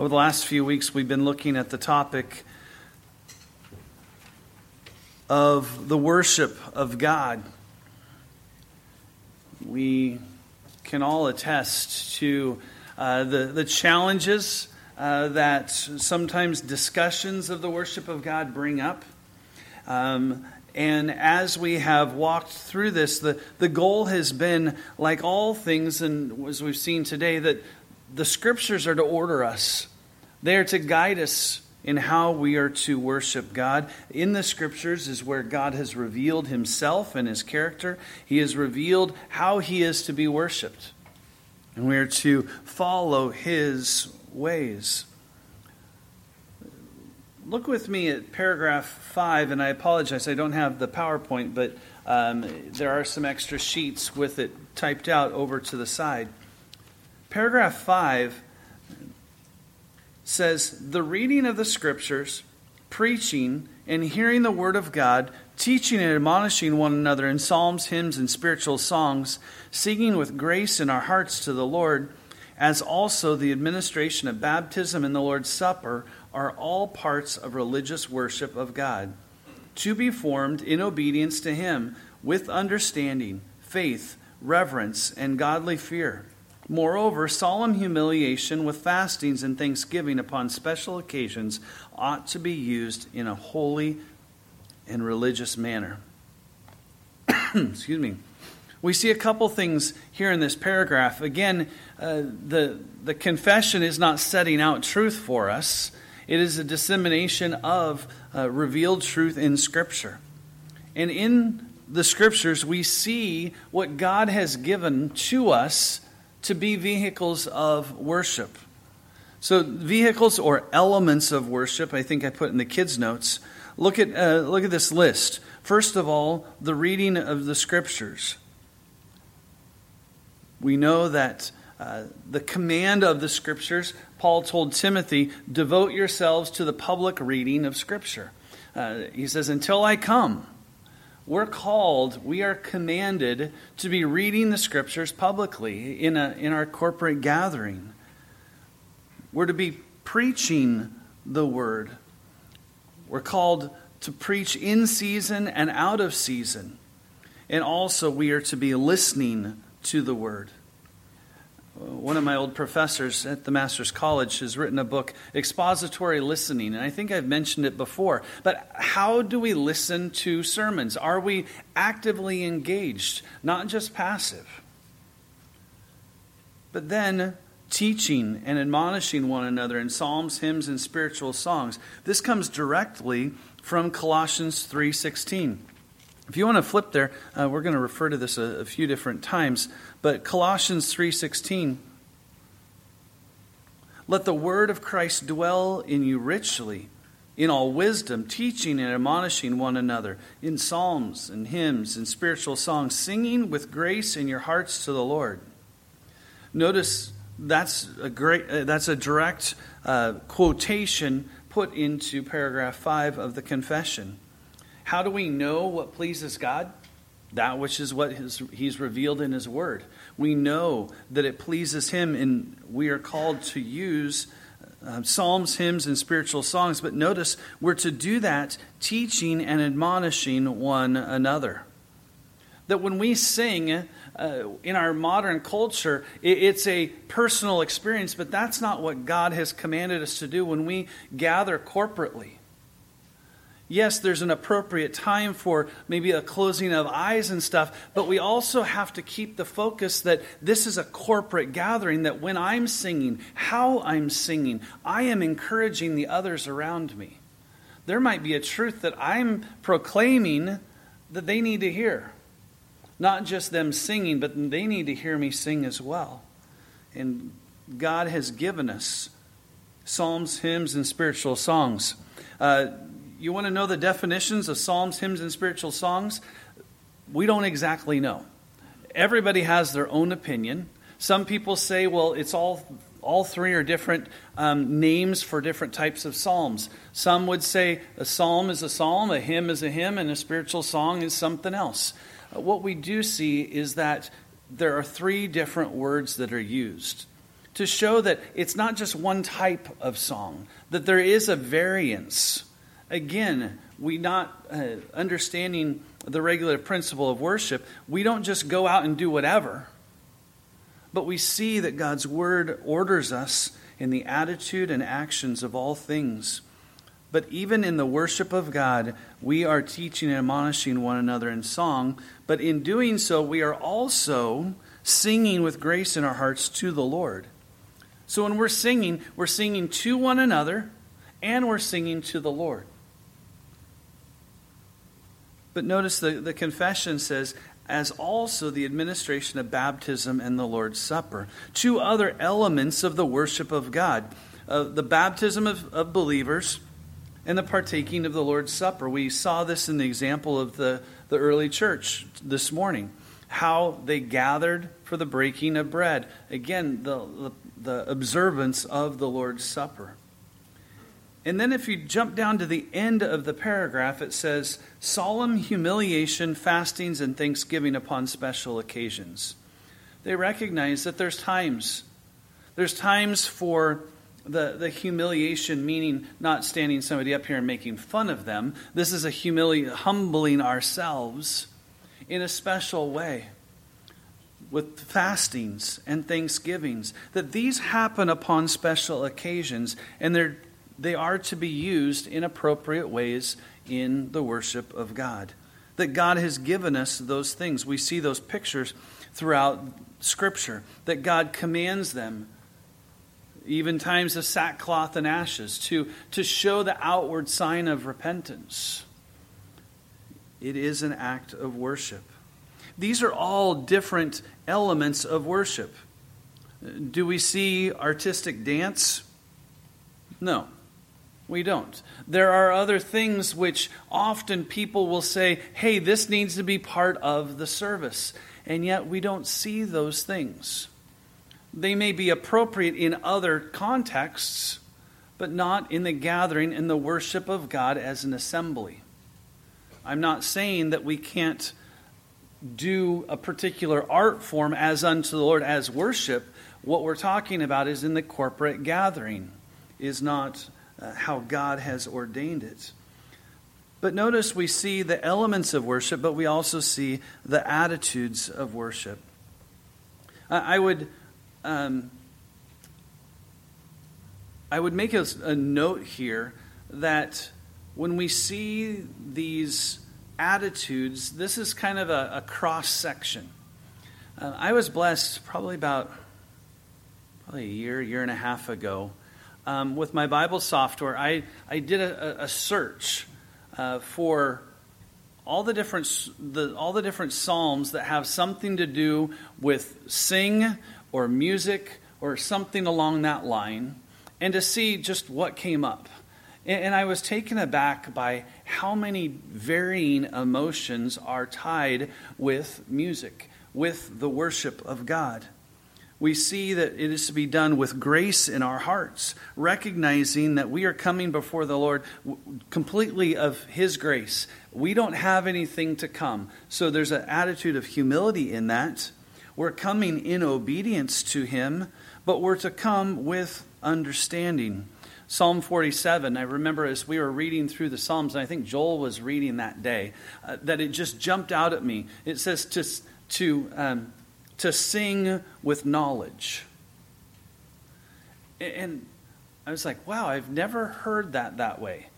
Over the last few weeks, we've been looking at the topic of the worship of God. We can all attest to uh, the, the challenges uh, that sometimes discussions of the worship of God bring up. Um, and as we have walked through this, the, the goal has been, like all things, and as we've seen today, that the scriptures are to order us. They are to guide us in how we are to worship God. In the scriptures is where God has revealed himself and his character. He has revealed how he is to be worshiped. And we are to follow his ways. Look with me at paragraph 5, and I apologize, I don't have the PowerPoint, but um, there are some extra sheets with it typed out over to the side. Paragraph 5 says, The reading of the Scriptures, preaching, and hearing the Word of God, teaching and admonishing one another in psalms, hymns, and spiritual songs, singing with grace in our hearts to the Lord, as also the administration of baptism and the Lord's Supper are all parts of religious worship of God, to be formed in obedience to Him with understanding, faith, reverence, and godly fear. Moreover, solemn humiliation with fastings and thanksgiving upon special occasions ought to be used in a holy and religious manner. Excuse me. We see a couple things here in this paragraph. Again, uh, the, the confession is not setting out truth for us. It is a dissemination of uh, revealed truth in Scripture. And in the Scriptures, we see what God has given to us to be vehicles of worship. So, vehicles or elements of worship, I think I put in the kids' notes. Look at, uh, look at this list. First of all, the reading of the Scriptures. We know that uh, the command of the Scriptures, Paul told Timothy, devote yourselves to the public reading of Scripture. Uh, he says, until I come, we're called, we are commanded to be reading the Scriptures publicly in, a, in our corporate gathering. We're to be preaching the Word. We're called to preach in season and out of season. And also, we are to be listening to the Word one of my old professors at the Master's College has written a book, Expository Listening, and I think I've mentioned it before. But how do we listen to sermons? Are we actively engaged, not just passive? But then teaching and admonishing one another in psalms, hymns, and spiritual songs. This comes directly from Colossians 3:16. If you want to flip there, uh, we're going to refer to this a, a few different times. But Colossians 3:16 Let the word of Christ dwell in you richly in all wisdom, teaching and admonishing one another in psalms and hymns and spiritual songs, singing with grace in your hearts to the Lord. Notice that's a great uh, that's a direct uh, quotation put into paragraph 5 of the confession. How do we know what pleases God? That which is what his, He's revealed in His Word. We know that it pleases Him, and we are called to use uh, psalms, hymns, and spiritual songs. But notice, we're to do that teaching and admonishing one another. That when we sing, uh, in our modern culture, it's a personal experience, but that's not what God has commanded us to do when we gather corporately. Yes, there's an appropriate time for maybe a closing of eyes and stuff, but we also have to keep the focus that this is a corporate gathering, that when I'm singing, how I'm singing, I am encouraging the others around me. There might be a truth that I'm proclaiming that they need to hear. Not just them singing, but they need to hear me sing as well. And God has given us psalms, hymns, and spiritual songs. Uh, you want to know the definitions of psalms, hymns, and spiritual songs? We don't exactly know. Everybody has their own opinion. Some people say, well, it's all all three are different um, names for different types of psalms. Some would say a psalm is a psalm, a hymn is a hymn, and a spiritual song is something else. Uh, what we do see is that there are three different words that are used. to show that it's not just one type of song, that there is a variance. Again, we not uh, understanding the regulative principle of worship, we don't just go out and do whatever, but we see that God's word orders us in the attitude and actions of all things. But even in the worship of God, we are teaching and admonishing one another in song. But in doing so, we are also singing with grace in our hearts to the Lord. So when we're singing, we're singing to one another and we're singing to the Lord. But notice the, the confession says, as also the administration of baptism and the Lord's Supper. Two other elements of the worship of God uh, the baptism of, of believers and the partaking of the Lord's Supper. We saw this in the example of the, the early church this morning, how they gathered for the breaking of bread. Again, the, the, the observance of the Lord's Supper. And then if you jump down to the end of the paragraph, it says solemn humiliation, fastings, and thanksgiving upon special occasions. They recognize that there's times. There's times for the, the humiliation, meaning not standing somebody up here and making fun of them. This is a humili- humbling ourselves in a special way with fastings and thanksgivings. That these happen upon special occasions, and they're they are to be used in appropriate ways in the worship of God. That God has given us those things. We see those pictures throughout Scripture, that God commands them, even times of sackcloth and ashes, to, to show the outward sign of repentance. It is an act of worship. These are all different elements of worship. Do we see artistic dance? No. We don't. There are other things which often people will say, hey, this needs to be part of the service. And yet we don't see those things. They may be appropriate in other contexts, but not in the gathering and the worship of God as an assembly. I'm not saying that we can't do a particular art form as unto the Lord as worship. What we're talking about is in the corporate gathering, is not uh, how God has ordained it. But notice we see the elements of worship, but we also see the attitudes of worship. I would, um, I would make a, a note here that when we see these attitudes, this is kind of a, a cross section. Uh, I was blessed probably about probably a year, year and a half ago um, with my Bible software, I, I did a, a search uh, for all the different the, all the different psalms that have something to do with sing or music or something along that line, and to see just what came up. And, and I was taken aback by how many varying emotions are tied with music, with the worship of God we see that it is to be done with grace in our hearts, recognizing that we are coming before the Lord completely of His grace. We don't have anything to come. So there's an attitude of humility in that. We're coming in obedience to Him, but we're to come with understanding. Psalm 47, I remember as we were reading through the Psalms, and I think Joel was reading that day, uh, that it just jumped out at me. It says to, to um, to sing with knowledge. And I was like, wow, I've never heard that that way.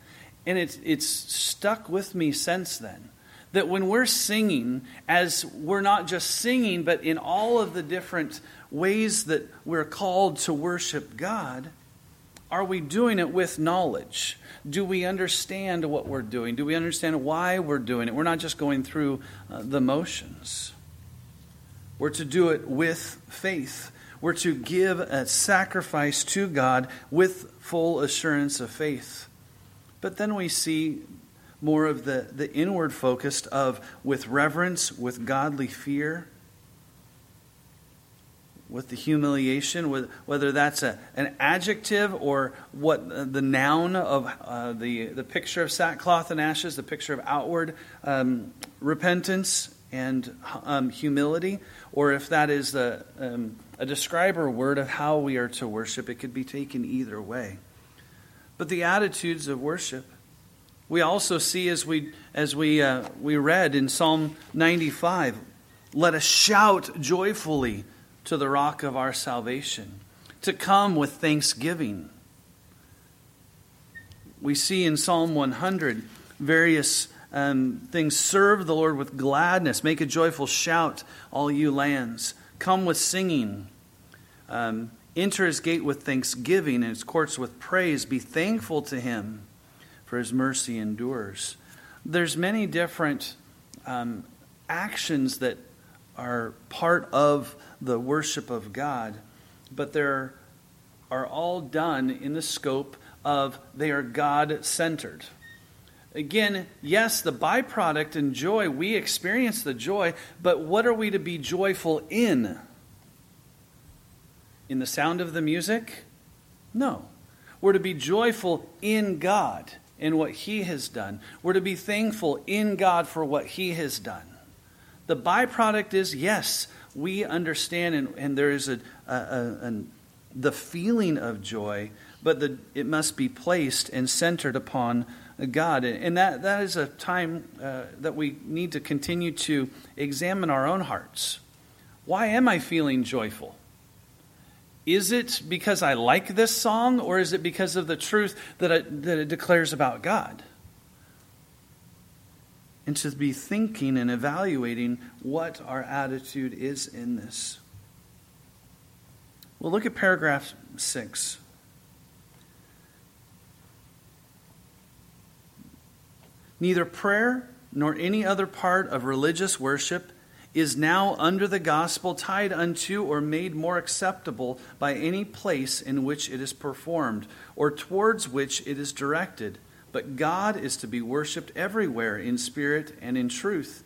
And it's, it's stuck with me since then. That when we're singing, as we're not just singing, but in all of the different ways that we're called to worship God, are we doing it with knowledge? Do we understand what we're doing? Do we understand why we're doing it? We're not just going through uh, the motions. We're to do it with faith. We're to give a sacrifice to God with full assurance of faith. But then we see more of the, the inward focused of with reverence, with godly fear, with the humiliation, with, whether that's a, an adjective or what uh, the noun of uh, the, the picture of sackcloth and ashes, the picture of outward um, repentance and um, humility, or if that is a, um, a describer word of how we are to worship. It could be taken either way. But the attitudes of worship, we also see as we, as we, uh, we read in Psalm 95 let us shout joyfully to the rock of our salvation, to come with thanksgiving. We see in Psalm 100 various um, things serve the Lord with gladness, make a joyful shout, all you lands. Come with singing. Um, enter his gate with thanksgiving and his courts with praise. Be thankful to him, for his mercy endures. There's many different um, actions that are part of the worship of God, but they're are all done in the scope of they are God centered. Again, yes, the byproduct and joy, we experience the joy, but what are we to be joyful in? In the sound of the music? No. We're to be joyful in God and what He has done. We're to be thankful in God for what He has done. The byproduct is yes, we understand and, and there is a, a, a, the feeling of joy, but the, it must be placed and centered upon God. And that, that is a time uh, that we need to continue to examine our own hearts. Why am I feeling joyful? Is it because I like this song, or is it because of the truth that it, that it declares about God? And to be thinking and evaluating what our attitude is in this. Well, look at paragraph 6. Neither prayer nor any other part of religious worship is now under the gospel tied unto or made more acceptable by any place in which it is performed or towards which it is directed. But God is to be worshiped everywhere in spirit and in truth,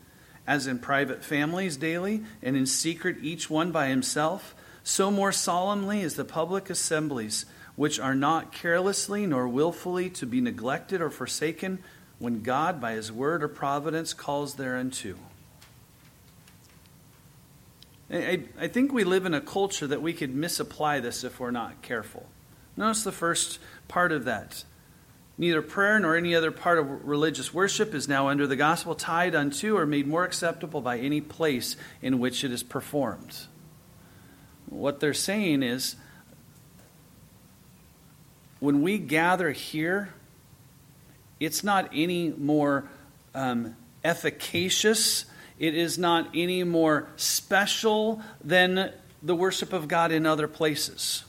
as in private families daily, and in secret each one by himself so more solemnly is the public assemblies, which are not carelessly nor wilfully to be neglected or forsaken, when God, by his word or providence, calls thereunto. I, I think we live in a culture that we could misapply this if we're not careful. Notice the first part of that. Neither prayer nor any other part of religious worship is now under the gospel tied unto or made more acceptable by any place in which it is performed. What they're saying is when we gather here, it's not any more um, efficacious, it is not any more special than the worship of God in other places.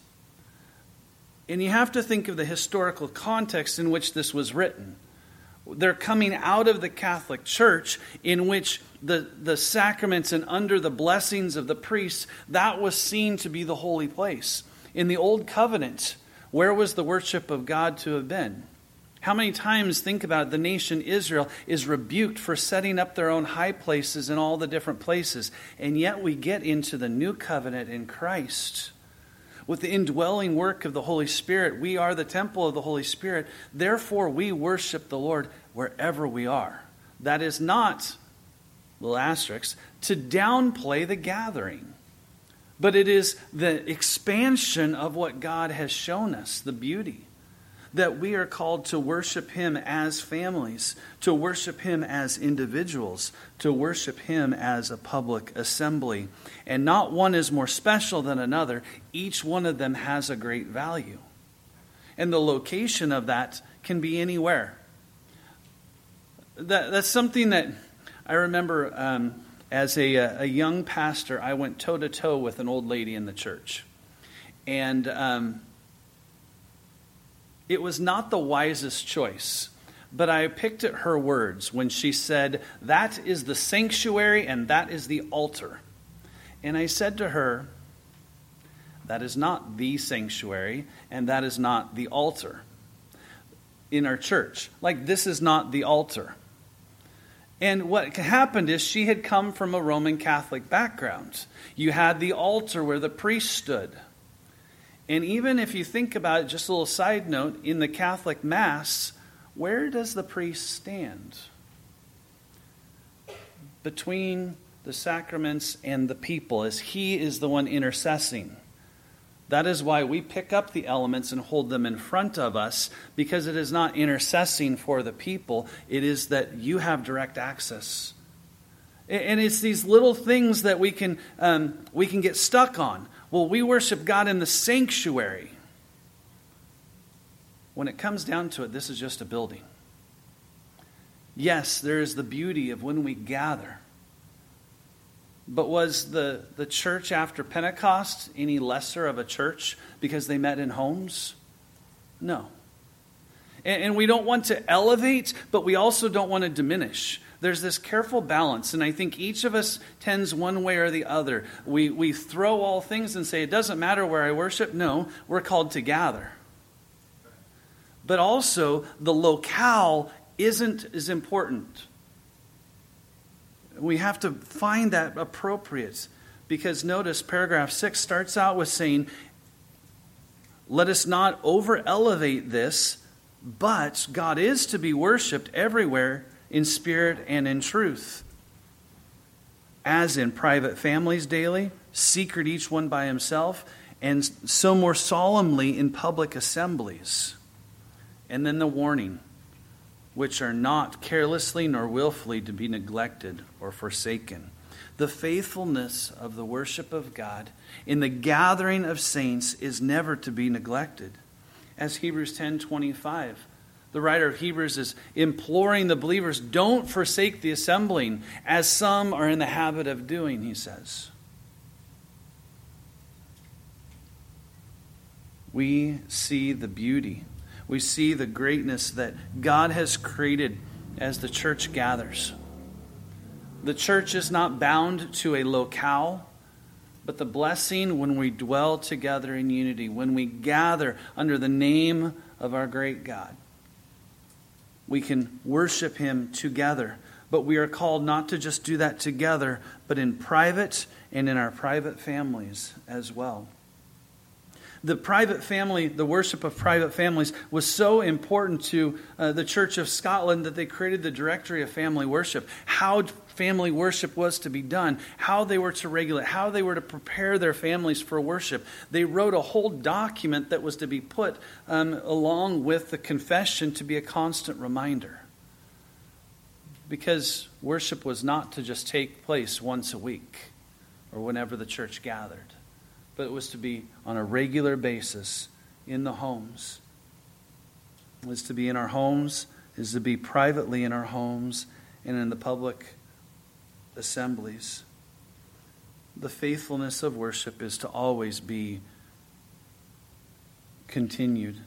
And you have to think of the historical context in which this was written. They're coming out of the Catholic Church, in which the, the sacraments and under the blessings of the priests, that was seen to be the holy place. In the Old Covenant, where was the worship of God to have been? How many times, think about it, the nation Israel is rebuked for setting up their own high places in all the different places. And yet we get into the new covenant in Christ. With the indwelling work of the Holy Spirit, we are the temple of the Holy Spirit. Therefore, we worship the Lord wherever we are. That is not little asterisks, to downplay the gathering. But it is the expansion of what God has shown us, the beauty. That we are called to worship Him as families, to worship Him as individuals, to worship Him as a public assembly. And not one is more special than another, each one of them has a great value. And the location of that can be anywhere. That, that's something that I remember um, as a, uh, a young pastor, I went toe to toe with an old lady in the church. And um, it was not the wisest choice, but I picked at her words when she said, That is the sanctuary and that is the altar. And I said to her, That is not the sanctuary and that is not the altar in our church. Like, this is not the altar. And what happened is she had come from a Roman Catholic background. You had the altar where the priest stood. And even if you think about it, just a little side note, in the Catholic Mass, where does the priest stand? Between the sacraments and the people, as He is the one intercessing. That is why we pick up the elements and hold them in front of us, because it is not intercessing for the people, it is that you have direct access. And it's these little things that we can, um, we can get stuck on. Well, we worship God in the sanctuary. When it comes down to it, this is just a building. Yes, there is the beauty of when we gather. But was the, the church after Pentecost any lesser of a church because they met in homes? No. And, and we don't want to elevate, but we also don't want to diminish. There's this careful balance, and I think each of us tends one way or the other. We, we throw all things and say, it doesn't matter where I worship. No, we're called to gather. But also, the locale isn't as important. We have to find that appropriate because notice paragraph 6 starts out with saying, Let us not over elevate this, but God is to be worshiped everywhere in spirit and in truth. As in private families daily, secret each one by himself, and so more solemnly in public assemblies. And then the warning which are not carelessly nor willfully to be neglected or forsaken. The faithfulness of the worship of God in the gathering of saints is never to be neglected. As Hebrews 10:25, the writer of Hebrews is imploring the believers, don't forsake the assembling, as some are in the habit of doing, he says. We see the beauty we see the greatness that God has created as the church gathers. The church is not bound to a locale, but the blessing when we dwell together in unity, when we gather under the name of our great God. We can worship Him together, but we are called not to just do that together, but in private and in our private families as well the private family, the worship of private families, was so important to uh, the Church of Scotland that they created the Directory of Family Worship. How family worship was to be done, how they were to regulate, how they were to prepare their families for worship. They wrote a whole document that was to be put um, along with the confession to be a constant reminder. Because worship was not to just take place once a week or whenever the church gathered but it was to be on a regular basis in the homes. It was to be in our homes, is to be privately in our homes and in the public assemblies. The faithfulness of worship is to always be continued.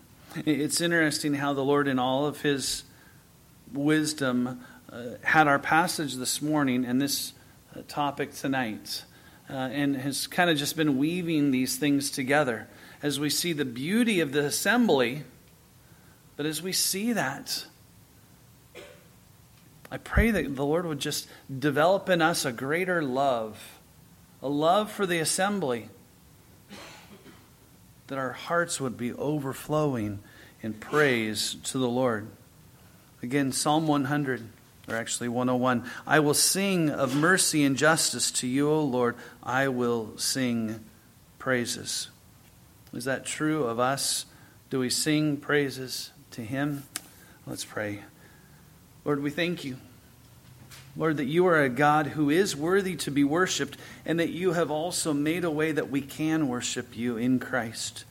It's interesting how the Lord, in all of his wisdom, uh, had our passage this morning and this uh, topic tonight uh, and has kind of just been weaving these things together as we see the beauty of the assembly. But as we see that, I pray that the Lord would just develop in us a greater love, a love for the assembly, that our hearts would be overflowing in praise to the Lord. Again, Psalm 100 or actually 101. I will sing of mercy and justice to you, O Lord. I will sing praises. Is that true of us? Do we sing praises to Him? Let's pray. Lord, we thank you. Lord, that you are a God who is worthy to be worshiped, and that you have also made a way that we can worship you in Christ.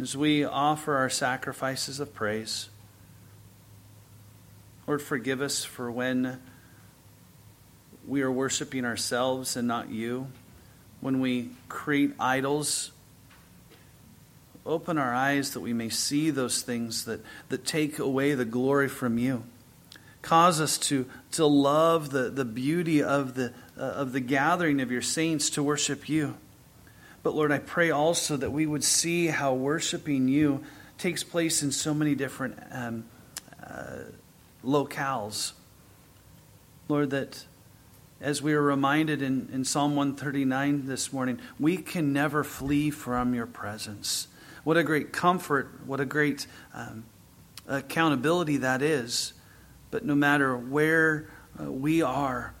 As we offer our sacrifices of praise, Lord, forgive us for when we are worshiping ourselves and not you, when we create idols. Open our eyes that we may see those things that, that take away the glory from you. Cause us to, to love the, the beauty of the, uh, of the gathering of your saints to worship you. But Lord, I pray also that we would see how worshiping you takes place in so many different um, uh, locales. Lord, that as we are reminded in, in Psalm 139 this morning, we can never flee from your presence. What a great comfort, what a great um, accountability that is. But no matter where uh, we are,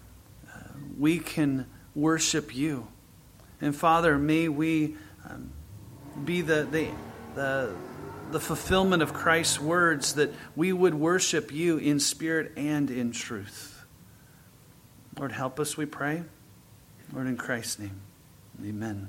uh, we can worship you. And Father, may we um, be the, the, the, the fulfillment of Christ's words that we would worship you in spirit and in truth. Lord, help us, we pray. Lord, in Christ's name, amen.